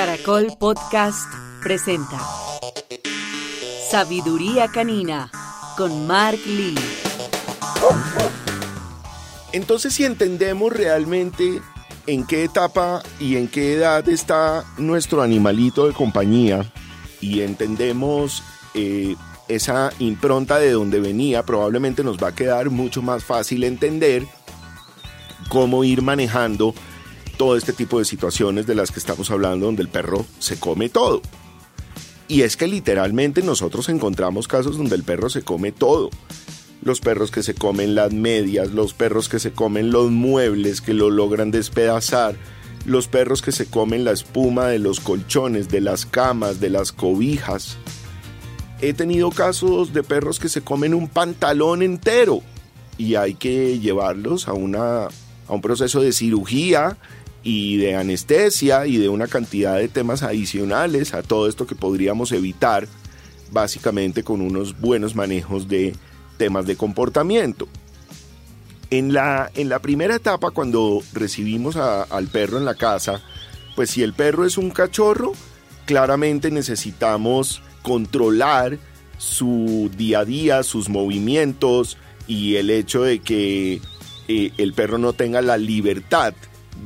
Caracol Podcast presenta Sabiduría Canina con Mark Lee. Entonces si entendemos realmente en qué etapa y en qué edad está nuestro animalito de compañía y entendemos eh, esa impronta de donde venía, probablemente nos va a quedar mucho más fácil entender cómo ir manejando todo este tipo de situaciones de las que estamos hablando donde el perro se come todo. Y es que literalmente nosotros encontramos casos donde el perro se come todo. Los perros que se comen las medias, los perros que se comen los muebles, que lo logran despedazar, los perros que se comen la espuma de los colchones, de las camas, de las cobijas. He tenido casos de perros que se comen un pantalón entero y hay que llevarlos a, una, a un proceso de cirugía y de anestesia y de una cantidad de temas adicionales a todo esto que podríamos evitar básicamente con unos buenos manejos de temas de comportamiento. En la, en la primera etapa, cuando recibimos al perro en la casa, pues si el perro es un cachorro, claramente necesitamos controlar su día a día, sus movimientos y el hecho de que eh, el perro no tenga la libertad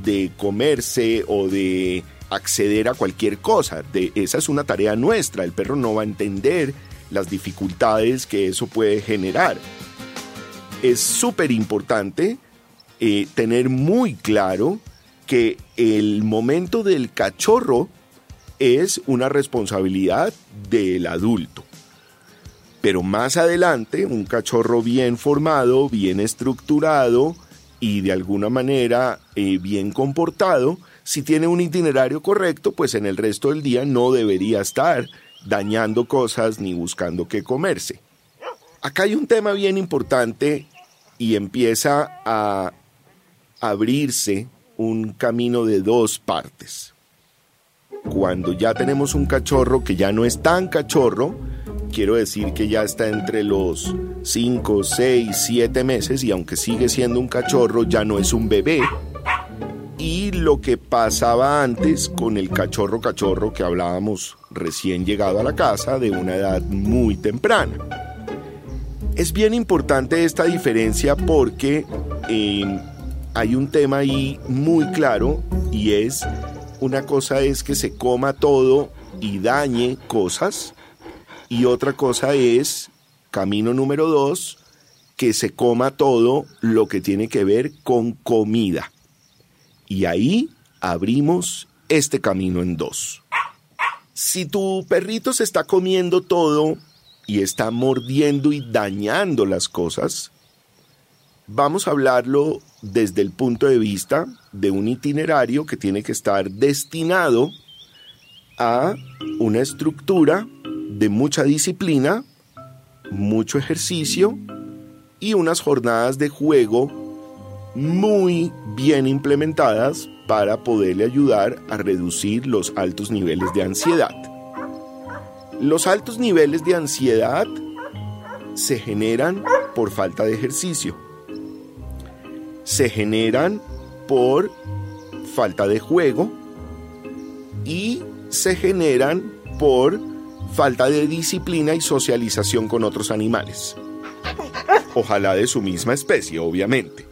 de comerse o de acceder a cualquier cosa. De, esa es una tarea nuestra. El perro no va a entender las dificultades que eso puede generar. Es súper importante eh, tener muy claro que el momento del cachorro es una responsabilidad del adulto. Pero más adelante, un cachorro bien formado, bien estructurado, y de alguna manera eh, bien comportado, si tiene un itinerario correcto, pues en el resto del día no debería estar dañando cosas ni buscando qué comerse. Acá hay un tema bien importante y empieza a abrirse un camino de dos partes. Cuando ya tenemos un cachorro que ya no es tan cachorro, quiero decir que ya está entre los 5, 6, 7 meses y aunque sigue siendo un cachorro, ya no es un bebé. Y lo que pasaba antes con el cachorro cachorro que hablábamos recién llegado a la casa de una edad muy temprana. Es bien importante esta diferencia porque em, hay un tema ahí muy claro y es una cosa es que se coma todo y dañe cosas y otra cosa es, camino número dos, que se coma todo lo que tiene que ver con comida. Y ahí abrimos este camino en dos. Si tu perrito se está comiendo todo y está mordiendo y dañando las cosas, vamos a hablarlo desde el punto de vista de un itinerario que tiene que estar destinado a una estructura de mucha disciplina, mucho ejercicio y unas jornadas de juego muy bien implementadas para poderle ayudar a reducir los altos niveles de ansiedad. Los altos niveles de ansiedad se generan por falta de ejercicio. Se generan por falta de juego y se generan por falta de disciplina y socialización con otros animales. Ojalá de su misma especie, obviamente.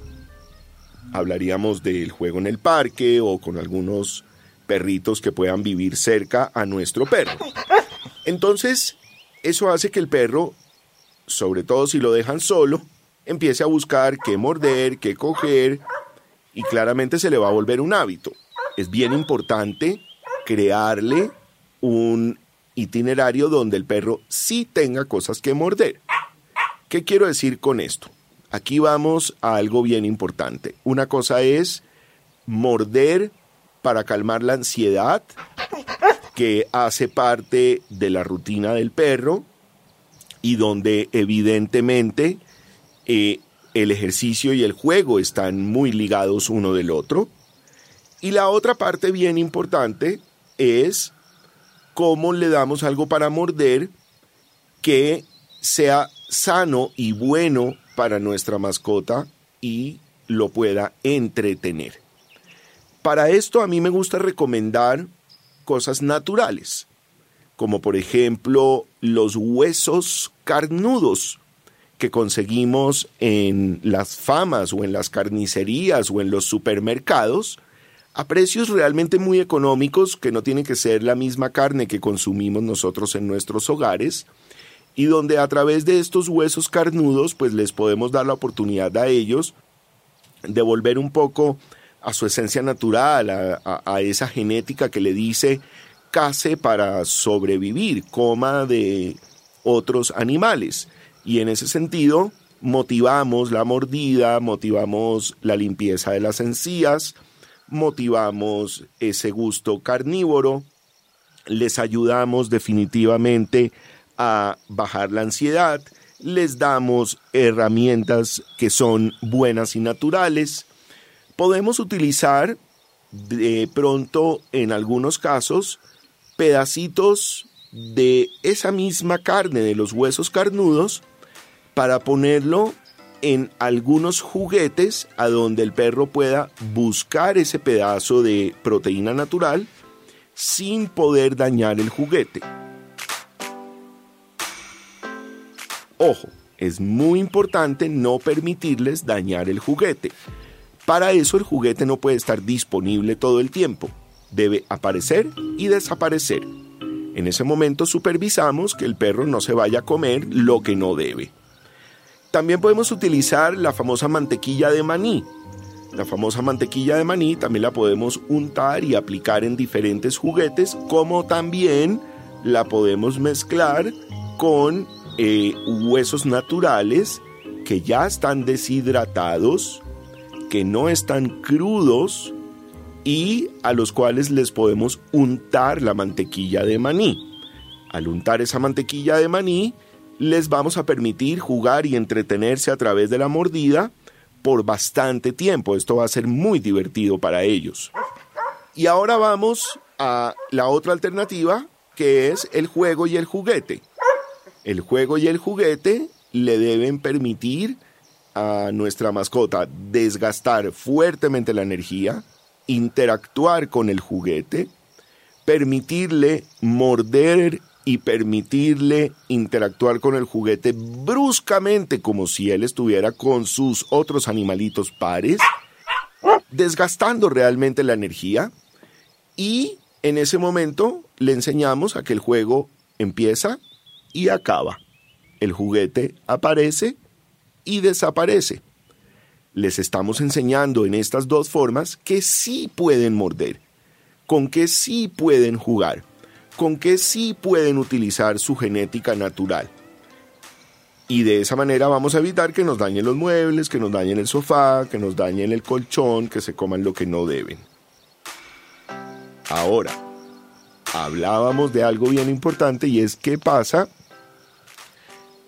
Hablaríamos del juego en el parque o con algunos perritos que puedan vivir cerca a nuestro perro. Entonces, eso hace que el perro, sobre todo si lo dejan solo, empiece a buscar qué morder, qué coger, y claramente se le va a volver un hábito. Es bien importante crearle un itinerario donde el perro sí tenga cosas que morder. ¿Qué quiero decir con esto? Aquí vamos a algo bien importante. Una cosa es morder para calmar la ansiedad, que hace parte de la rutina del perro y donde evidentemente eh, el ejercicio y el juego están muy ligados uno del otro. Y la otra parte bien importante es cómo le damos algo para morder que sea sano y bueno para nuestra mascota y lo pueda entretener. Para esto a mí me gusta recomendar cosas naturales, como por ejemplo los huesos carnudos que conseguimos en las famas o en las carnicerías o en los supermercados a precios realmente muy económicos que no tienen que ser la misma carne que consumimos nosotros en nuestros hogares y donde a través de estos huesos carnudos pues les podemos dar la oportunidad a ellos de volver un poco a su esencia natural, a, esa genética que le dice case para sobrevivir, coma de otros animales. Y en ese sentido, motivamos la mordida, motivamos la limpieza de las encías, motivamos ese gusto carnívoro, les ayudamos definitivamente a bajar la ansiedad, les damos herramientas que son buenas y naturales. Podemos utilizar de pronto en algunos casos pedacitos de esa misma carne de los huesos carnudos para ponerlo en algunos juguetes a donde el perro pueda buscar ese pedazo de proteína natural sin poder dañar el juguete. Ojo, es muy importante no permitirles dañar el juguete. Para eso el juguete no puede estar disponible todo el tiempo. Debe aparecer y desaparecer. En ese momento supervisamos que el perro no se vaya a comer lo que no debe. También podemos utilizar la famosa mantequilla de maní. La famosa mantequilla de maní también la podemos untar y aplicar en diferentes juguetes, como también la podemos mezclar con eh, huesos naturales que ya están deshidratados, que no están crudos y a los cuales les podemos untar la mantequilla de maní. Al untar esa mantequilla de maní, les vamos a permitir jugar y entretenerse a través de la mordida por bastante tiempo. Esto va a ser muy divertido para ellos. Y ahora vamos a la otra alternativa, que es el juego y el juguete. El juego y el juguete le deben permitir a nuestra mascota desgastar fuertemente la energía, interactuar con el juguete, permitirle morder y permitirle interactuar con el juguete bruscamente como si él estuviera con sus otros animalitos pares, desgastando realmente la energía y en ese momento le enseñamos a que el juego empieza y acaba. El juguete aparece y desaparece. Les estamos enseñando en estas dos formas que sí pueden morder, con que sí pueden jugar con que sí pueden utilizar su genética natural. Y de esa manera vamos a evitar que nos dañen los muebles, que nos dañen el sofá, que nos dañen el colchón, que se coman lo que no deben. Ahora, hablábamos de algo bien importante y es qué pasa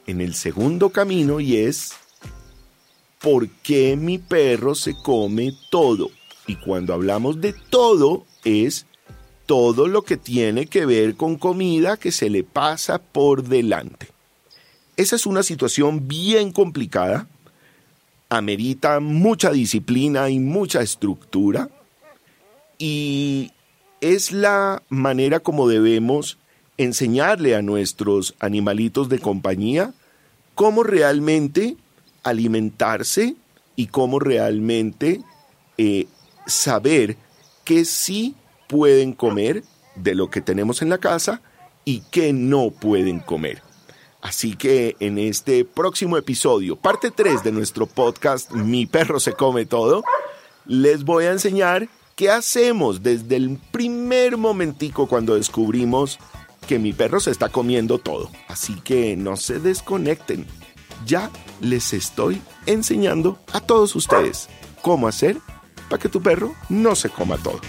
en el segundo camino y es por qué mi perro se come todo. Y cuando hablamos de todo es todo lo que tiene que ver con comida que se le pasa por delante. Esa es una situación bien complicada, amerita mucha disciplina y mucha estructura y es la manera como debemos enseñarle a nuestros animalitos de compañía cómo realmente alimentarse y cómo realmente eh, saber que sí pueden comer de lo que tenemos en la casa y qué no pueden comer. Así que en este próximo episodio, parte 3 de nuestro podcast Mi perro se come todo, les voy a enseñar qué hacemos desde el primer momentico cuando descubrimos que mi perro se está comiendo todo. Así que no se desconecten. Ya les estoy enseñando a todos ustedes cómo hacer para que tu perro no se coma todo.